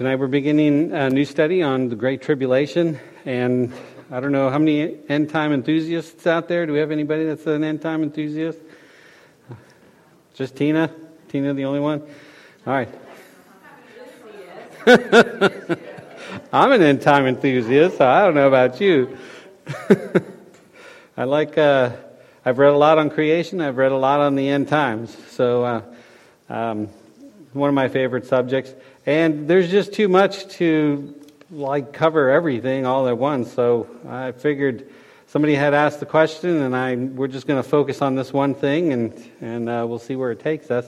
Tonight we're beginning a new study on the Great Tribulation, and I don't know how many end time enthusiasts out there. Do we have anybody that's an end time enthusiast? Just Tina? Tina, the only one? All right. I'm an end time enthusiast, so I don't know about you. I like, uh, I've read a lot on creation, I've read a lot on the end times. So, uh, um, one of my favorite subjects. And there's just too much to like cover everything all at once. So I figured somebody had asked the question, and I we're just going to focus on this one thing, and and uh, we'll see where it takes us.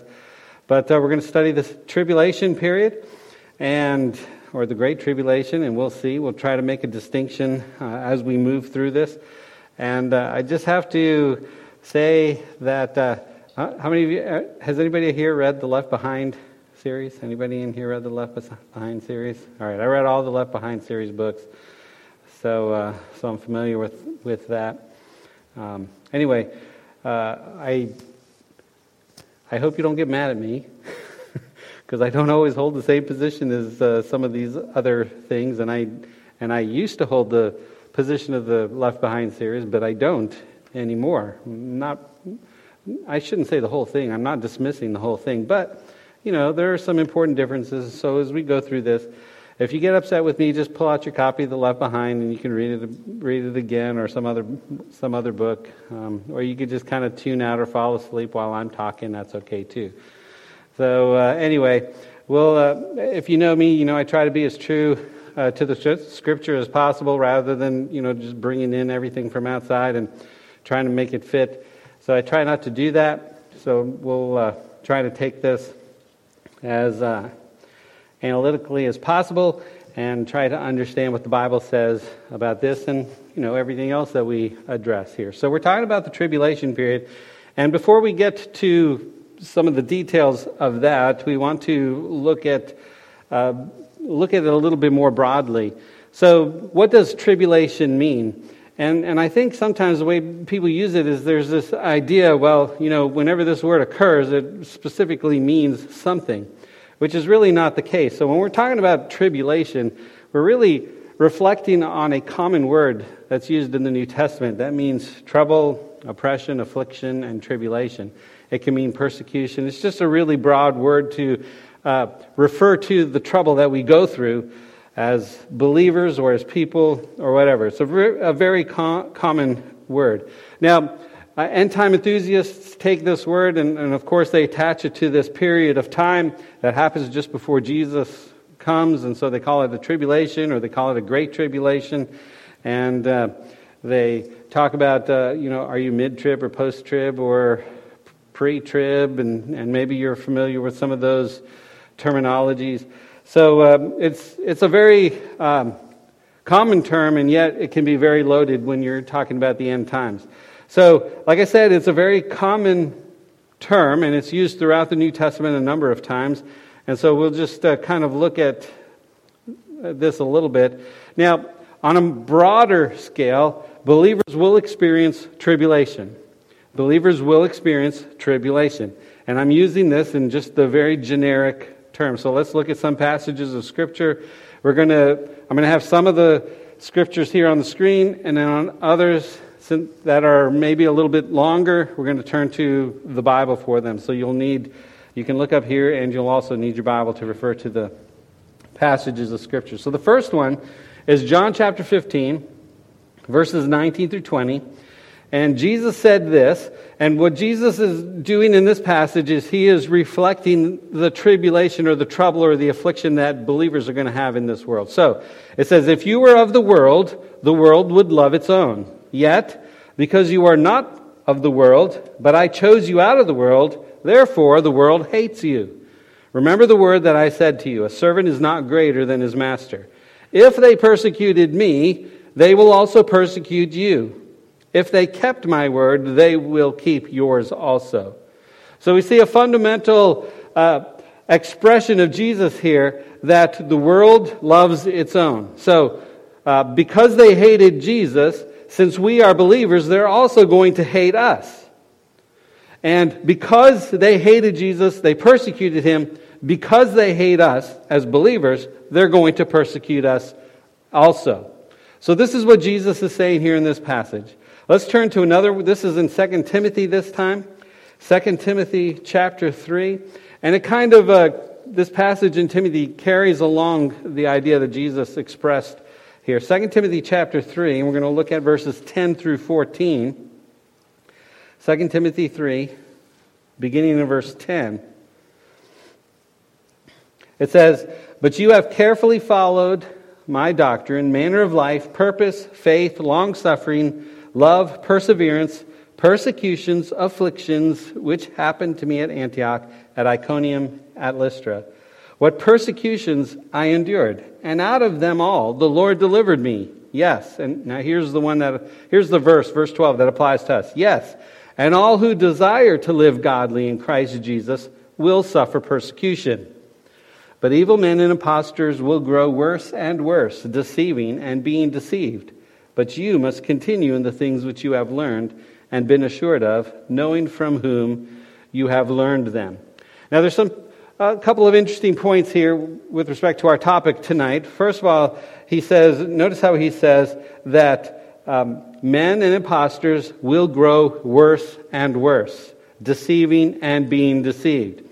But uh, we're going to study this tribulation period, and or the Great Tribulation, and we'll see. We'll try to make a distinction uh, as we move through this. And uh, I just have to say that uh, how many of you uh, has anybody here read the Left Behind? Series? Anybody in here read the Left Behind series? All right, I read all the Left Behind series books, so uh, so I'm familiar with with that. Um, anyway, uh, I I hope you don't get mad at me because I don't always hold the same position as uh, some of these other things, and I and I used to hold the position of the Left Behind series, but I don't anymore. Not I shouldn't say the whole thing. I'm not dismissing the whole thing, but you know, there are some important differences. So as we go through this, if you get upset with me, just pull out your copy of The Left Behind and you can read it, read it again or some other, some other book. Um, or you could just kind of tune out or fall asleep while I'm talking. That's okay too. So uh, anyway, well, uh, if you know me, you know I try to be as true uh, to the scripture as possible rather than, you know, just bringing in everything from outside and trying to make it fit. So I try not to do that. So we'll uh, try to take this as uh, analytically as possible and try to understand what the Bible says about this and you know everything else that we address here. So we're talking about the tribulation period, and before we get to some of the details of that, we want to look at uh, look at it a little bit more broadly. So, what does tribulation mean? And, and I think sometimes the way people use it is there's this idea, well, you know, whenever this word occurs, it specifically means something, which is really not the case. So when we're talking about tribulation, we're really reflecting on a common word that's used in the New Testament. That means trouble, oppression, affliction, and tribulation. It can mean persecution. It's just a really broad word to uh, refer to the trouble that we go through as believers or as people or whatever. It's a, a very com- common word. Now, uh, end time enthusiasts take this word and, and, of course, they attach it to this period of time that happens just before Jesus comes, and so they call it a tribulation or they call it a great tribulation. And uh, they talk about, uh, you know, are you mid trib or post trib or pre trib? And, and maybe you're familiar with some of those terminologies. So um, it's, it's a very um, common term, and yet it can be very loaded when you're talking about the end times. So, like I said, it's a very common term, and it's used throughout the New Testament a number of times. And so we'll just uh, kind of look at this a little bit. Now, on a broader scale, believers will experience tribulation. Believers will experience tribulation. And I'm using this in just the very generic term. So let's look at some passages of Scripture. We're going to, I'm going to have some of the scriptures here on the screen, and then on others that are maybe a little bit longer, we're going to turn to the Bible for them. So you'll need, you can look up here, and you'll also need your Bible to refer to the passages of Scripture. So the first one is John chapter 15, verses 19 through 20. And Jesus said this, and what Jesus is doing in this passage is he is reflecting the tribulation or the trouble or the affliction that believers are going to have in this world. So it says, If you were of the world, the world would love its own. Yet, because you are not of the world, but I chose you out of the world, therefore the world hates you. Remember the word that I said to you a servant is not greater than his master. If they persecuted me, they will also persecute you. If they kept my word, they will keep yours also. So we see a fundamental uh, expression of Jesus here that the world loves its own. So uh, because they hated Jesus, since we are believers, they're also going to hate us. And because they hated Jesus, they persecuted him, because they hate us as believers, they're going to persecute us also. So this is what Jesus is saying here in this passage. Let's turn to another. This is in 2 Timothy this time. 2 Timothy chapter 3. And it kind of, uh, this passage in Timothy carries along the idea that Jesus expressed here. 2 Timothy chapter 3, and we're going to look at verses 10 through 14. 2 Timothy 3, beginning in verse 10. It says, But you have carefully followed my doctrine, manner of life, purpose, faith, long suffering, love, perseverance, persecutions, afflictions, which happened to me at Antioch, at Iconium, at Lystra. What persecutions I endured, and out of them all the Lord delivered me. Yes, and now here's the one that here's the verse, verse 12 that applies to us. Yes, and all who desire to live godly in Christ Jesus will suffer persecution. But evil men and impostors will grow worse and worse, deceiving and being deceived. But you must continue in the things which you have learned and been assured of, knowing from whom you have learned them. Now, there's some a couple of interesting points here with respect to our topic tonight. First of all, he says, notice how he says that um, men and impostors will grow worse and worse, deceiving and being deceived.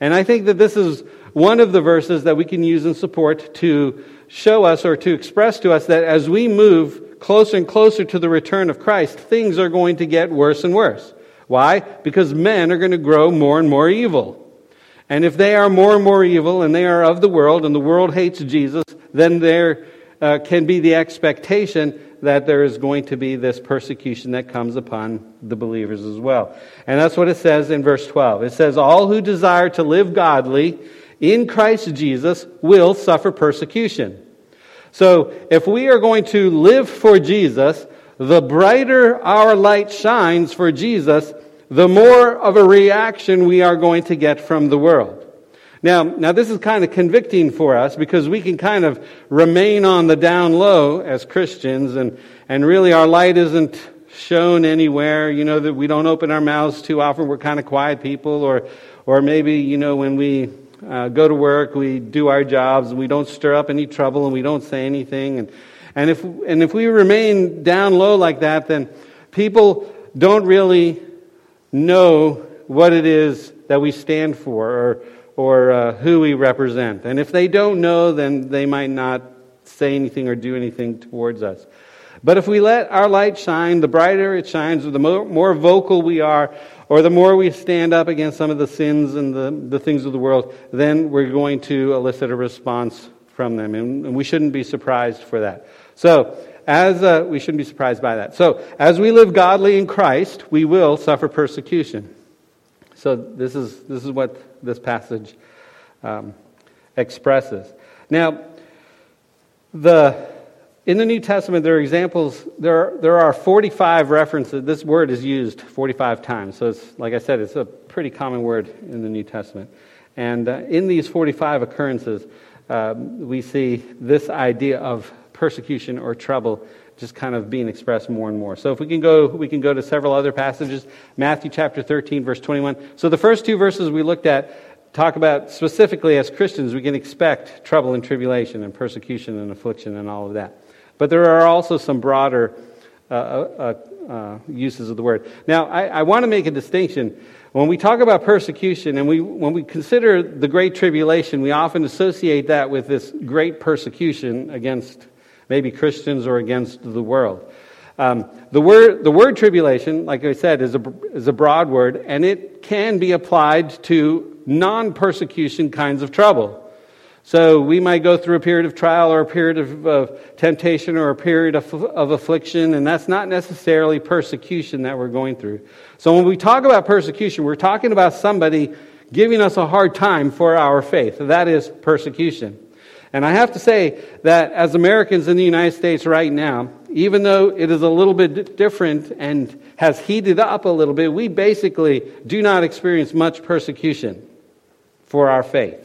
And I think that this is one of the verses that we can use in support to show us or to express to us that as we move closer and closer to the return of Christ, things are going to get worse and worse. Why? Because men are going to grow more and more evil. And if they are more and more evil and they are of the world and the world hates Jesus, then there uh, can be the expectation that there is going to be this persecution that comes upon the believers as well. And that's what it says in verse 12. It says, All who desire to live godly in Christ Jesus will suffer persecution. So if we are going to live for Jesus, the brighter our light shines for Jesus, the more of a reaction we are going to get from the world. Now, now this is kind of convicting for us because we can kind of remain on the down low as Christians and, and really our light isn't shown anywhere. You know, that we don't open our mouths too often. We're kind of quiet people or, or maybe, you know, when we uh, go to work, we do our jobs, we don't stir up any trouble and we don't say anything. And, and, if, and if we remain down low like that, then people don't really know what it is that we stand for or, or uh, who we represent. And if they don't know, then they might not say anything or do anything towards us. But if we let our light shine, the brighter it shines, the more, more vocal we are, or the more we stand up against some of the sins and the, the things of the world, then we're going to elicit a response from them. And, and we shouldn't be surprised for that. So, as uh, we shouldn't be surprised by that. So, as we live godly in Christ, we will suffer persecution. So, this is this is what this passage um, expresses. Now, the in the New Testament, there are examples. There are, there are 45 references. This word is used 45 times. So, it's like I said, it's a pretty common word in the New Testament. And uh, in these 45 occurrences, uh, we see this idea of persecution or trouble just kind of being expressed more and more. So if we can go, we can go to several other passages. Matthew chapter 13, verse 21. So the first two verses we looked at talk about specifically as Christians, we can expect trouble and tribulation and persecution and affliction and all of that. But there are also some broader uh, uh, uh, uses of the word. Now, I, I want to make a distinction. When we talk about persecution and we, when we consider the Great Tribulation, we often associate that with this great persecution against maybe Christians or against the world. Um, the, word, the word tribulation, like I said, is a, is a broad word, and it can be applied to non persecution kinds of trouble. So we might go through a period of trial or a period of, of temptation or a period of, of affliction, and that's not necessarily persecution that we're going through. So when we talk about persecution, we're talking about somebody giving us a hard time for our faith. That is persecution. And I have to say that as Americans in the United States right now, even though it is a little bit different and has heated up a little bit, we basically do not experience much persecution for our faith.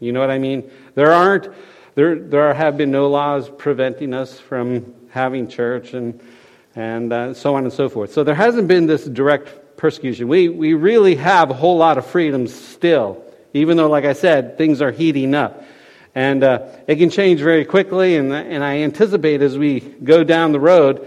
You know what I mean? There aren't, there, there have been no laws preventing us from having church and, and uh, so on and so forth. So there hasn't been this direct persecution. We, we really have a whole lot of freedoms still even though, like I said, things are heating up. And uh, it can change very quickly, and, and I anticipate as we go down the road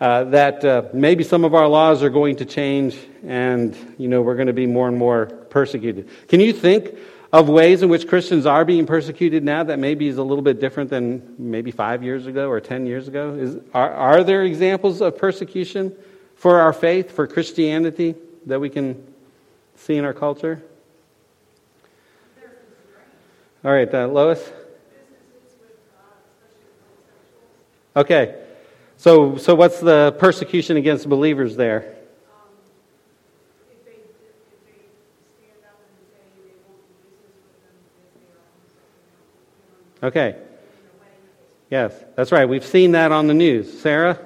uh, that uh, maybe some of our laws are going to change, and you know we're going to be more and more persecuted. Can you think of ways in which Christians are being persecuted now that maybe is a little bit different than maybe five years ago or ten years ago? Is, are, are there examples of persecution for our faith, for Christianity, that we can see in our culture? All right, uh, Lois? Okay. So, so what's the persecution against believers there? Okay. Yes, that's right. We've seen that on the news. Sarah?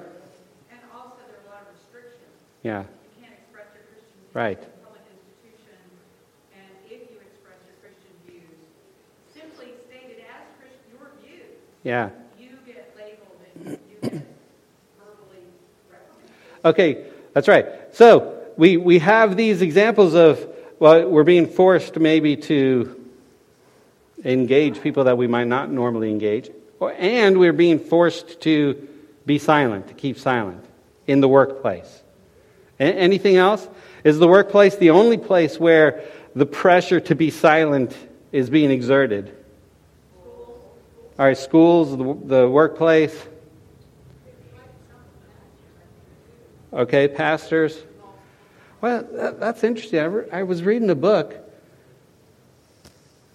And also there are a lot of restrictions. Yeah. You can't express your Christian views Right. in public institution, and if you express your Christian views, simply stated as Christian, your views, Yeah. you get labeled you get verbally reprimanded. Okay, that's right. So we, we have these examples of, well, we're being forced maybe to engage people that we might not normally engage, or, and we're being forced to be silent, to keep silent in the workplace. A- anything else? Is the workplace the only place where the pressure to be silent is being exerted? All right, schools, the, the workplace. Okay, pastors. Well, that, that's interesting. I, re- I was reading a book.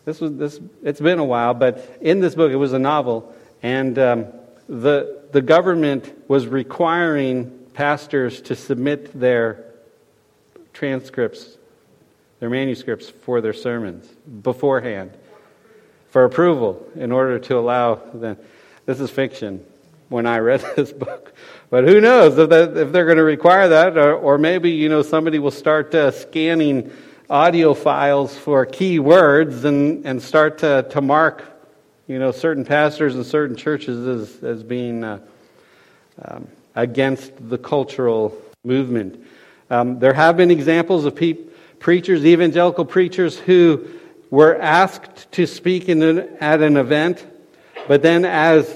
This was this. It's been a while, but in this book, it was a novel, and um, the the government was requiring pastors to submit their transcripts, their manuscripts for their sermons beforehand for approval in order to allow them. This is fiction when I read this book. But who knows if, they're going to require that, or, maybe you know somebody will start uh, scanning audio files for key words and, and start to, to mark you know certain pastors and certain churches as, as being uh, um, against the cultural movement. Um, there have been examples of pe- preachers, evangelical preachers, who were asked to speak in an, at an event, but then as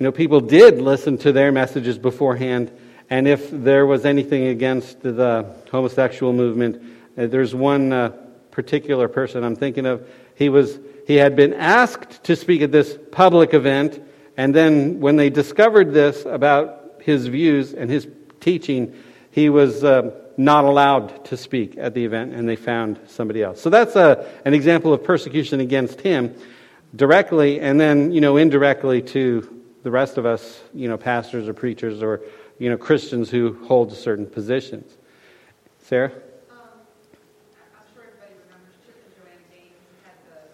you know, people did listen to their messages beforehand, and if there was anything against the homosexual movement, there's one uh, particular person I'm thinking of. He was he had been asked to speak at this public event, and then when they discovered this about his views and his teaching, he was uh, not allowed to speak at the event, and they found somebody else. So that's a, an example of persecution against him directly, and then you know indirectly to the rest of us, you know, pastors or preachers or you know Christians who hold certain positions. Sarah. Um, I- I'm sure everybody remembers Chip and Joanna Gaines had the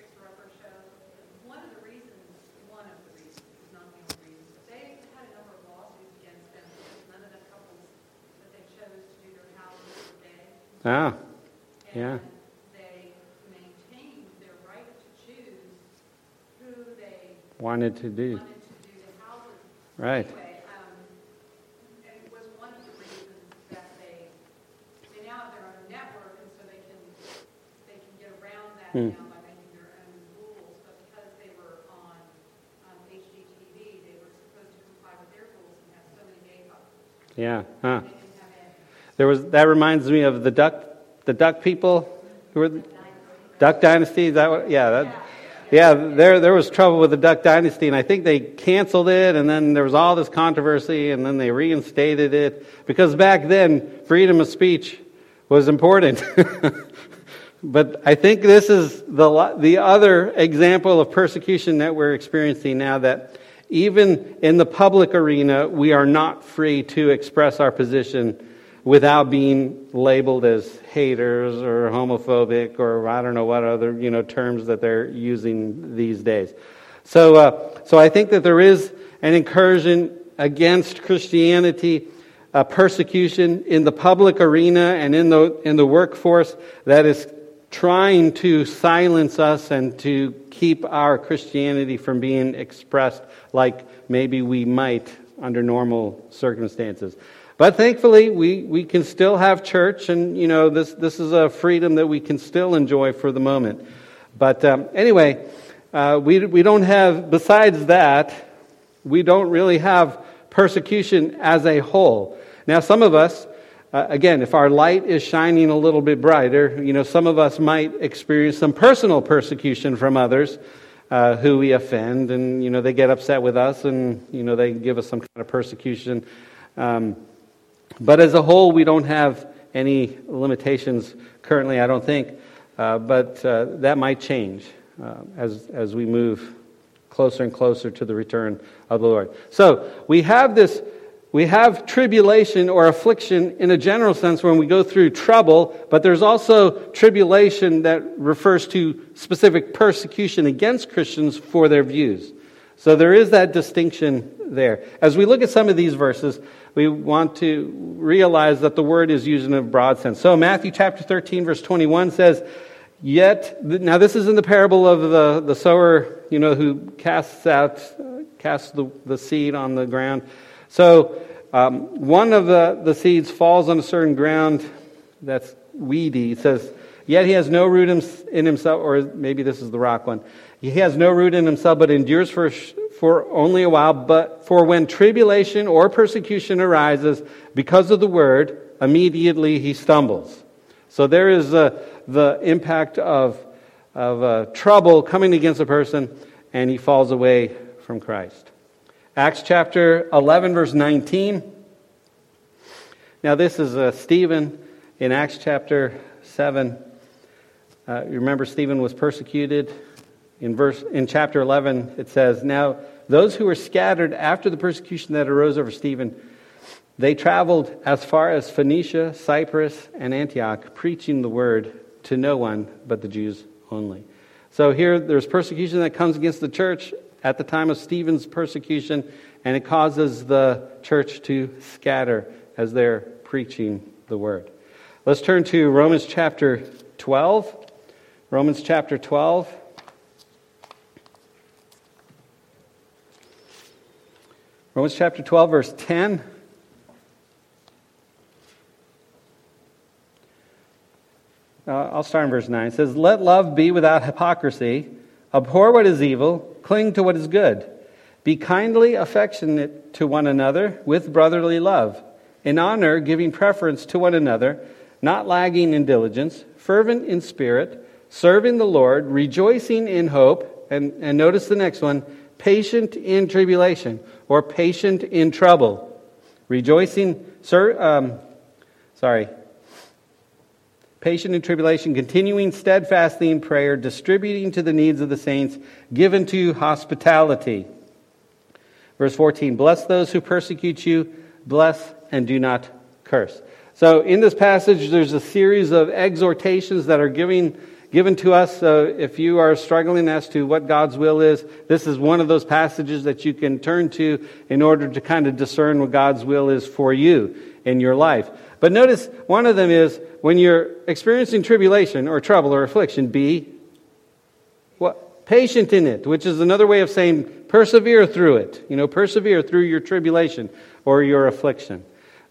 Fixer Upper show. One of the reasons, one of the reasons, not the only reason, but they had a number of lawsuits against them because none of the couples that they chose to do their houses were gay. Ah, Yeah. They maintained their right to choose who they wanted to do. wanted to do the houses. Right. Anyway, um, and it was one of the reasons that they, they now have their own network, and so they can, they can get around that Hmm. now by making their own rules, but because they were on, um, HGTV, they were supposed to comply with their rules and have so many gay couples. Yeah. Huh. They didn't have any. There was that reminds me of the duck the duck people who were the, Duck Dynasty. Is that what? Yeah. That, yeah. There there was trouble with the Duck Dynasty, and I think they canceled it, and then there was all this controversy, and then they reinstated it because back then freedom of speech was important. But I think this is the, the other example of persecution that we're experiencing now that even in the public arena, we are not free to express our position without being labeled as haters or homophobic or I don't know what other you know terms that they're using these days. So, uh, so I think that there is an incursion against Christianity, uh, persecution in the public arena and in the in the workforce that is trying to silence us and to keep our Christianity from being expressed like maybe we might under normal circumstances. But thankfully, we, we can still have church, and you know this this is a freedom that we can still enjoy for the moment. But um, anyway, uh, we we don't have. Besides that, we don't really have persecution as a whole. Now, some of us, uh, again, if our light is shining a little bit brighter, you know, some of us might experience some personal persecution from others uh, who we offend, and you know, they get upset with us, and you know, they give us some kind of persecution. Um, but as a whole, we don't have any limitations currently, I don't think. Uh, but uh, that might change uh, as, as we move closer and closer to the return of the Lord. So we have this, we have tribulation or affliction in a general sense when we go through trouble, but there's also tribulation that refers to specific persecution against Christians for their views. So there is that distinction there. As we look at some of these verses, we want to realize that the word is used in a broad sense. So Matthew chapter 13, verse 21 says, Yet, now this is in the parable of the, the sower, you know, who casts out, casts the, the seed on the ground. So, um, one of the, the seeds falls on a certain ground that's weedy. It says, Yet he has no root in himself, or maybe this is the rock one. He has no root in himself, but endures for, for only a while. But for when tribulation or persecution arises because of the word, immediately he stumbles. So there is a, the impact of, of uh, trouble coming against a person, and he falls away from Christ. Acts chapter 11, verse 19. Now, this is uh, Stephen in Acts chapter 7. Uh, you remember Stephen was persecuted. In, verse, in chapter 11, it says, Now, those who were scattered after the persecution that arose over Stephen they traveled as far as Phoenicia, Cyprus, and Antioch, preaching the word to no one but the Jews only. So here there's persecution that comes against the church at the time of Stephen's persecution, and it causes the church to scatter as they're preaching the word. Let's turn to Romans chapter 12. Romans chapter 12. Romans chapter 12, verse 10. Uh, I'll start in verse 9. It says, Let love be without hypocrisy. Abhor what is evil. Cling to what is good. Be kindly affectionate to one another with brotherly love. In honor, giving preference to one another, not lagging in diligence, fervent in spirit, serving the Lord, rejoicing in hope. And, and notice the next one patient in tribulation or patient in trouble. Rejoicing, sir, um, sorry, patient in tribulation, continuing steadfastly in prayer, distributing to the needs of the saints, given to hospitality. Verse 14 Bless those who persecute you, bless and do not curse. So, in this passage, there's a series of exhortations that are giving, given to us. So, if you are struggling as to what God's will is, this is one of those passages that you can turn to in order to kind of discern what God's will is for you in your life. But notice one of them is when you're experiencing tribulation or trouble or affliction, be what? Patient in it, which is another way of saying persevere through it. You know, persevere through your tribulation or your affliction.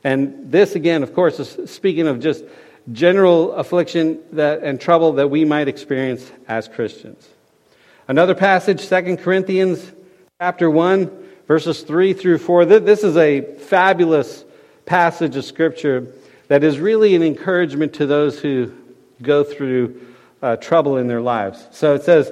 And this, again, of course, is speaking of just general affliction that, and trouble that we might experience as Christians. Another passage, 2 Corinthians chapter 1, verses 3 through 4. This is a fabulous passage of Scripture that is really an encouragement to those who go through uh, trouble in their lives. So it says,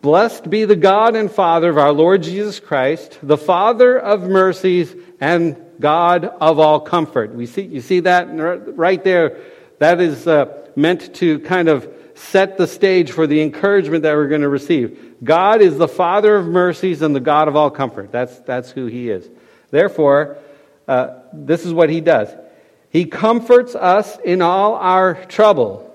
Blessed be the God and Father of our Lord Jesus Christ, the Father of mercies and God of all comfort. We see, you see that right there? That is uh, meant to kind of set the stage for the encouragement that we're going to receive. God is the Father of mercies and the God of all comfort. That's, that's who He is. Therefore, uh, this is what He does he comforts us in all our trouble,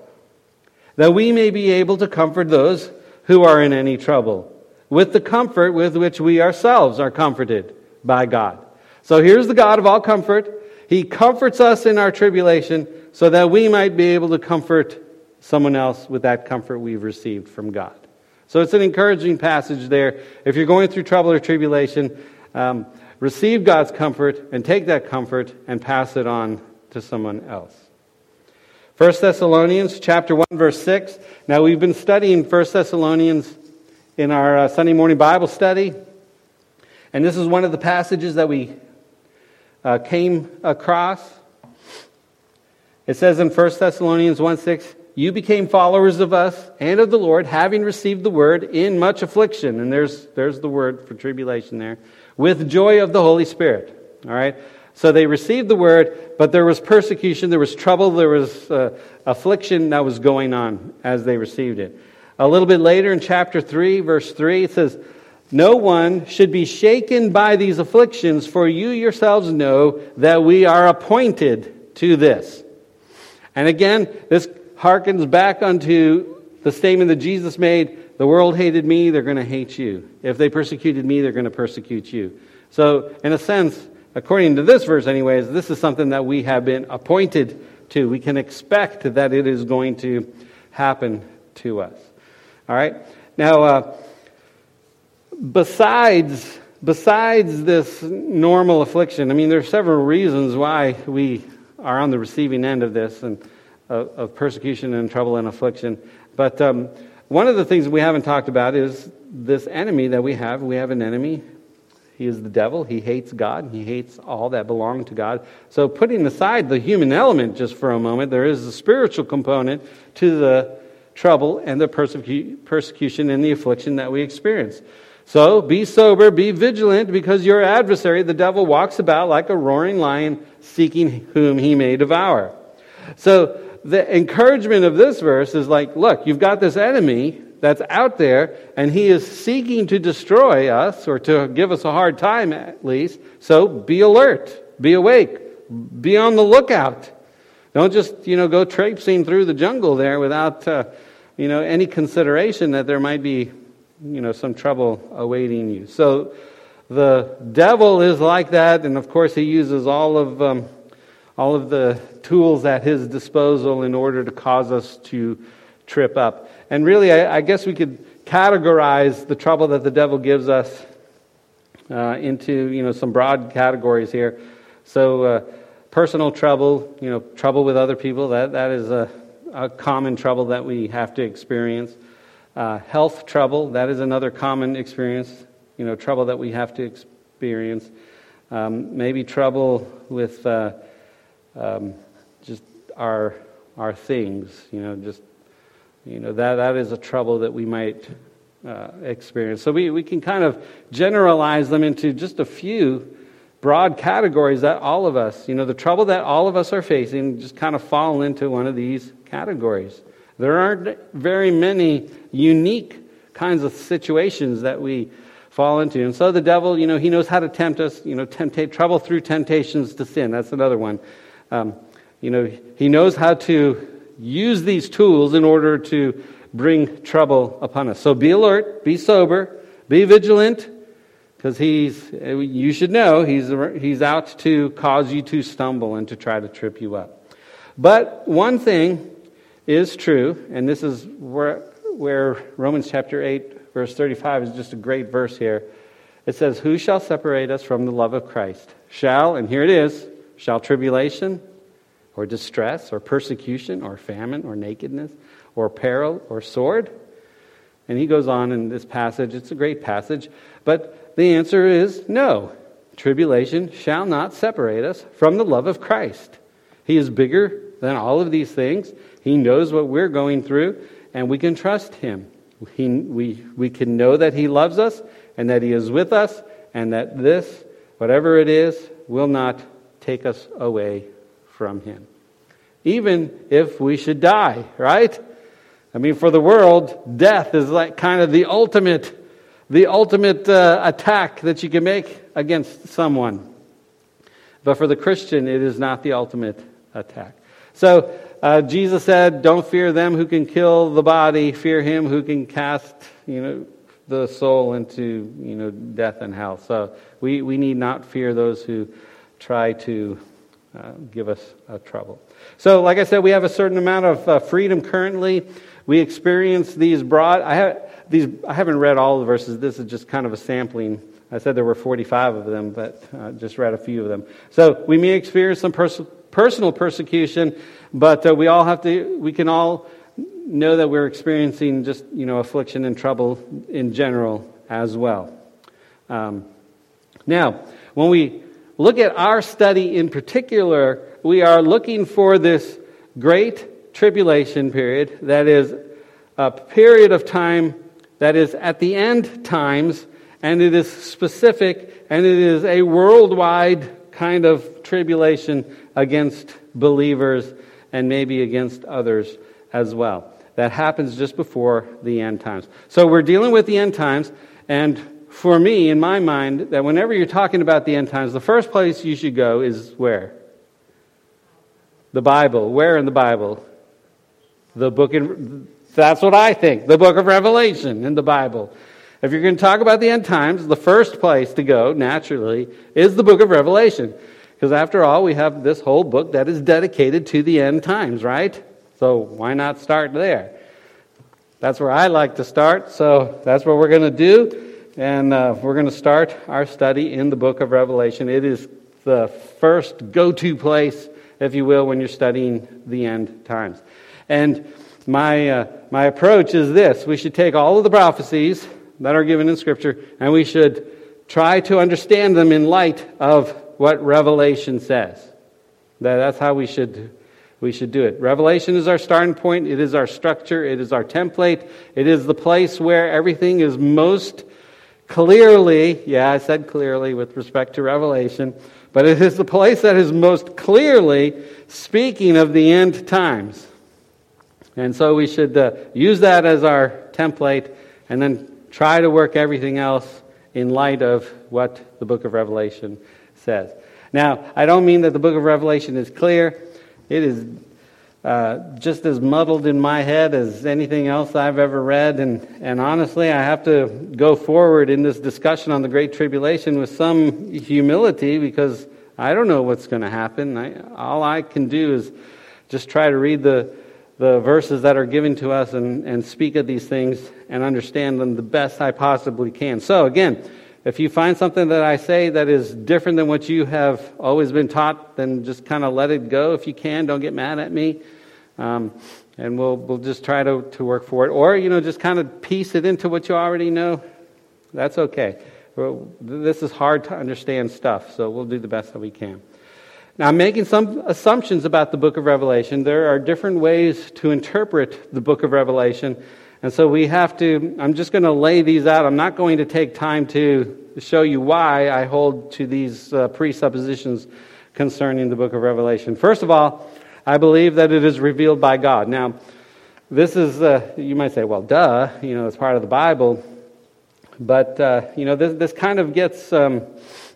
that we may be able to comfort those who are in any trouble, with the comfort with which we ourselves are comforted by God. So here's the God of all comfort. He comforts us in our tribulation so that we might be able to comfort someone else with that comfort we've received from God. So it's an encouraging passage there. If you're going through trouble or tribulation, um, receive God's comfort and take that comfort and pass it on to someone else. 1 Thessalonians chapter 1 verse 6. Now we've been studying 1 Thessalonians in our uh, Sunday morning Bible study. And this is one of the passages that we uh, came across. It says in 1 Thessalonians 1 6, You became followers of us and of the Lord, having received the word in much affliction. And there's, there's the word for tribulation there. With joy of the Holy Spirit. All right? So they received the word, but there was persecution, there was trouble, there was uh, affliction that was going on as they received it. A little bit later in chapter 3, verse 3, it says, No one should be shaken by these afflictions, for you yourselves know that we are appointed to this. And again, this harkens back unto the statement that Jesus made the world hated me, they're going to hate you. If they persecuted me, they're going to persecute you. So, in a sense, according to this verse, anyways, this is something that we have been appointed to. We can expect that it is going to happen to us. All right? Now, uh, besides, besides this normal affliction, I mean, there are several reasons why we are on the receiving end of this and uh, of persecution and trouble and affliction. But um, one of the things we haven't talked about is this enemy that we have. We have an enemy he is the devil. He hates God. He hates all that belong to God. So, putting aside the human element just for a moment, there is a spiritual component to the trouble and the persecu- persecution and the affliction that we experience. So, be sober, be vigilant, because your adversary, the devil, walks about like a roaring lion, seeking whom he may devour. So, the encouragement of this verse is like, look, you've got this enemy that's out there, and he is seeking to destroy us or to give us a hard time at least. So be alert, be awake, be on the lookout. Don't just, you know, go traipsing through the jungle there without, uh, you know, any consideration that there might be, you know, some trouble awaiting you. So the devil is like that, and of course he uses all of um, all of the tools at his disposal in order to cause us to trip up. And really, I, I guess we could categorize the trouble that the devil gives us uh, into you know some broad categories here. So, uh, personal trouble, you know, trouble with other people, that, that is a, a common trouble that we have to experience. Uh, health trouble, that is another common experience, you know, trouble that we have to experience. Um, maybe trouble with uh, um, just our, our things, you know, just you know, that, that is a trouble that we might uh, experience. So we, we can kind of generalize them into just a few broad categories that all of us, you know, the trouble that all of us are facing just kind of fall into one of these categories. There aren't very many unique kinds of situations that we fall into. And so the devil, you know, he knows how to tempt us, you know, temptate trouble through temptations to sin. That's another one. Um, you know, he knows how to use these tools in order to bring trouble upon us. So be alert, be sober, be vigilant, because he's, you should know, he's, he's out to cause you to stumble and to try to trip you up. But one thing is true, and this is where, where Romans chapter 8, verse 35 is just a great verse here. It says, Who shall separate us from the love of Christ? Shall, and here it is, shall tribulation, or distress or persecution or famine or nakedness or peril or sword? And he goes on in this passage. It's a great passage. But the answer is no. Tribulation shall not separate us from the love of Christ. He is bigger than all of these things. He knows what we're going through, and we can trust him. He, we, we can know that he loves us and that he is with us, and that this, whatever it is, will not take us away from him. Even if we should die, right? I mean, for the world, death is like kind of the ultimate, the ultimate uh, attack that you can make against someone. But for the Christian, it is not the ultimate attack. So uh, Jesus said, "Don't fear them who can kill the body; fear him who can cast, you know, the soul into, you know, death and hell." So we we need not fear those who try to uh, give us uh, trouble. So, like I said, we have a certain amount of uh, freedom currently. we experience these broad. I have these. I haven't read all the verses. This is just kind of a sampling. I said there were 45 of them, but uh, just read a few of them. So we may experience some pers- personal persecution, but uh, we all have to. We can all know that we're experiencing just you know affliction and trouble in general as well. Um, now, when we look at our study in particular, we are looking for this great tribulation period that is a period of time that is at the end times, and it is specific, and it is a worldwide kind of tribulation against believers and maybe against others as well. That happens just before the end times. So we're dealing with the end times, and for me, in my mind, that whenever you're talking about the end times, the first place you should go is where? The Bible. Where in the Bible? The book in, that's what I think. The book of Revelation in the Bible. If you're going to talk about the end times, the first place to go, naturally, is the book of Revelation. Because after all, we have this whole book that is dedicated to the end times, right? So why not start there? That's where I like to start, so that's what we're going to do. And uh, we're going to start our study in the book of Revelation. It is the first go to place, if you will, when you're studying the end times. And my, uh, my approach is this we should take all of the prophecies that are given in Scripture and we should try to understand them in light of what Revelation says. That, that's how we should we should do it. Revelation is our starting point. It is our structure. It is our template. It is the place where everything is most clearly, yeah, I said clearly with respect to Revelation, but it is the place that is most clearly speaking of the end times. And so we should uh, use that as our template and then try to work everything else in light of what the book of Revelation says. Now, I don't mean that the book of Revelation is clear. It is uh, just as muddled in my head as anything else I've ever read. And, and honestly, I have to go forward in this discussion on the Great Tribulation with some humility because I don't know what's going to happen. I, all I can do is just try to read the, the verses that are given to us and, and speak of these things and understand them the best I possibly can. So, again, if you find something that I say that is different than what you have always been taught, then just kind of let it go if you can. Don't get mad at me. Um, and we'll, we'll just try to, to work for it. Or, you know, just kind of piece it into what you already know. That's okay. This is hard to understand stuff, so we'll do the best that we can. Now, I'm making some assumptions about the book of Revelation. There are different ways to interpret the book of Revelation. And so we have to, I'm just going to lay these out. I'm not going to take time to show you why I hold to these uh, presuppositions concerning the book of Revelation. First of all, I believe that it is revealed by God. Now, this is, uh, you might say, well, duh, you know, it's part of the Bible. But, uh, you know, this, this kind of gets um,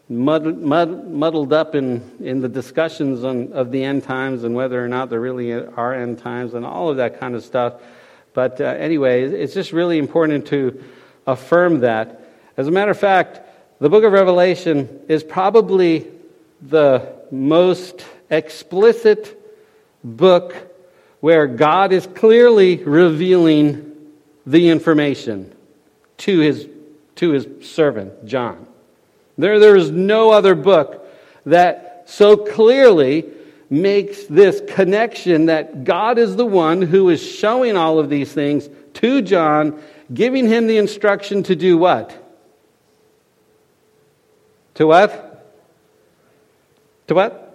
mud, mud, muddled up in, in the discussions on, of the end times and whether or not there really are end times and all of that kind of stuff. But uh, anyway, it's just really important to affirm that. As a matter of fact, the book of Revelation is probably the most explicit book where God is clearly revealing the information to his, to his servant, John. There, there is no other book that so clearly makes this connection that God is the one who is showing all of these things to John, giving him the instruction to do what? To what? To what?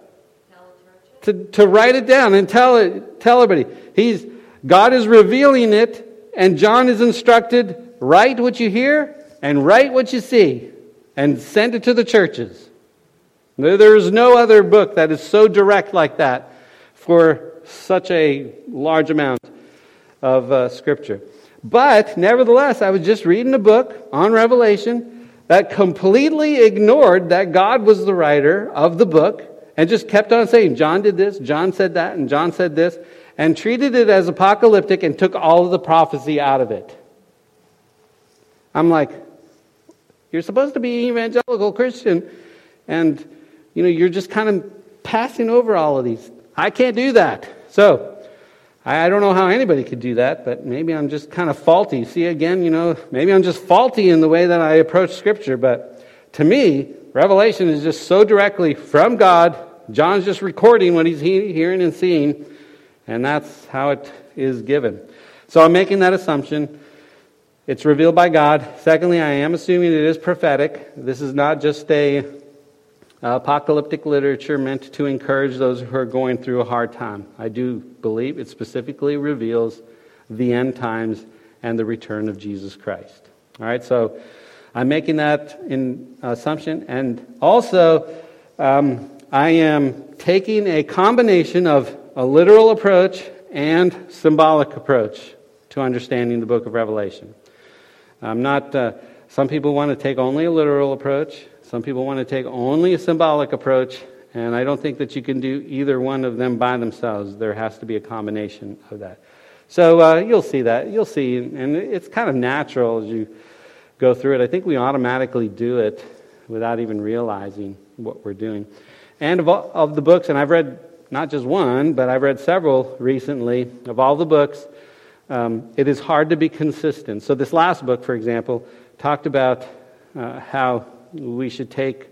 To, to write it down and tell it, tell everybody. He's, God is revealing it, and John is instructed, write what you hear and write what you see, and send it to the churches. There is no other book that is so direct like that for such a large amount of uh, Scripture. But nevertheless, I was just reading a book on Revelation that completely ignored that God was the writer of the book and just kept on saying, John did this, John said that, and John said this, and treated it as apocalyptic and took all of the prophecy out of it. I'm like, you're supposed to be an evangelical Christian, and you know, you're just kind of passing over all of these. I can't do that. So, I, don't know how anybody could do that, but maybe I'm just kind of faulty. See, again, you know, maybe I'm just faulty in the way that I approach Scripture, but to me, Revelation is just so directly from God. John's just recording what he's hearing and seeing, and that's how it is given. So I'm making that assumption. It's revealed by God. Secondly, I am assuming it is prophetic. This is not just a apocalyptic literature meant to encourage those who are going through a hard time. I do believe it specifically reveals the end times and the return of Jesus Christ. All right, so I'm making that in assumption, and also um, I am taking a combination of a literal approach and symbolic approach to understanding the book of Revelation. I'm not. Uh, some people want to take only a literal approach. Some people want to take only a symbolic approach, and I don't think that you can do either one of them by themselves. There has to be a combination of that. So uh, you'll see that. You'll see, and it's kind of natural as you go through it. I think we automatically do it without even realizing what we're doing. And of, all, of the books, and I've read not just one, but I've read several recently, of all the books, um, it is hard to be consistent. So, this last book, for example, talked about uh, how we should take,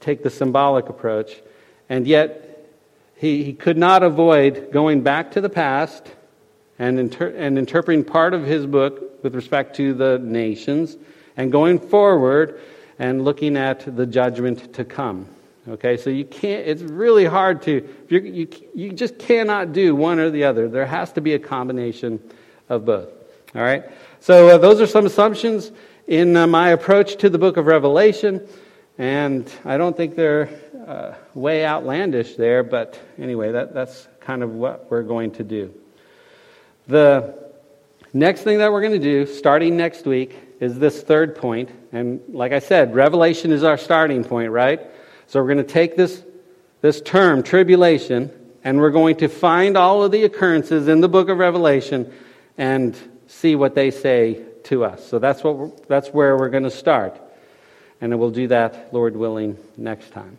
take the symbolic approach. And yet, he, he could not avoid going back to the past and, inter- and interpreting part of his book with respect to the nations and going forward and looking at the judgment to come. Okay, so you can't, it's really hard to, you, you, just cannot do one or the other. There has to be a combination of both. All right, so uh, those are some assumptions in uh, my approach to the book of Revelation. And I don't think they're uh, way outlandish there, but anyway, that, that's kind of what we're going to do. The next thing that we're going to do, starting next week, is this third point. And like I said, Revelation is our starting point, right? So we're going to take this, this term, tribulation, and we're going to find all of the occurrences in the book of Revelation and see what they say to us. So that's, what that's where we're going to start. And we'll do that, Lord willing, next time.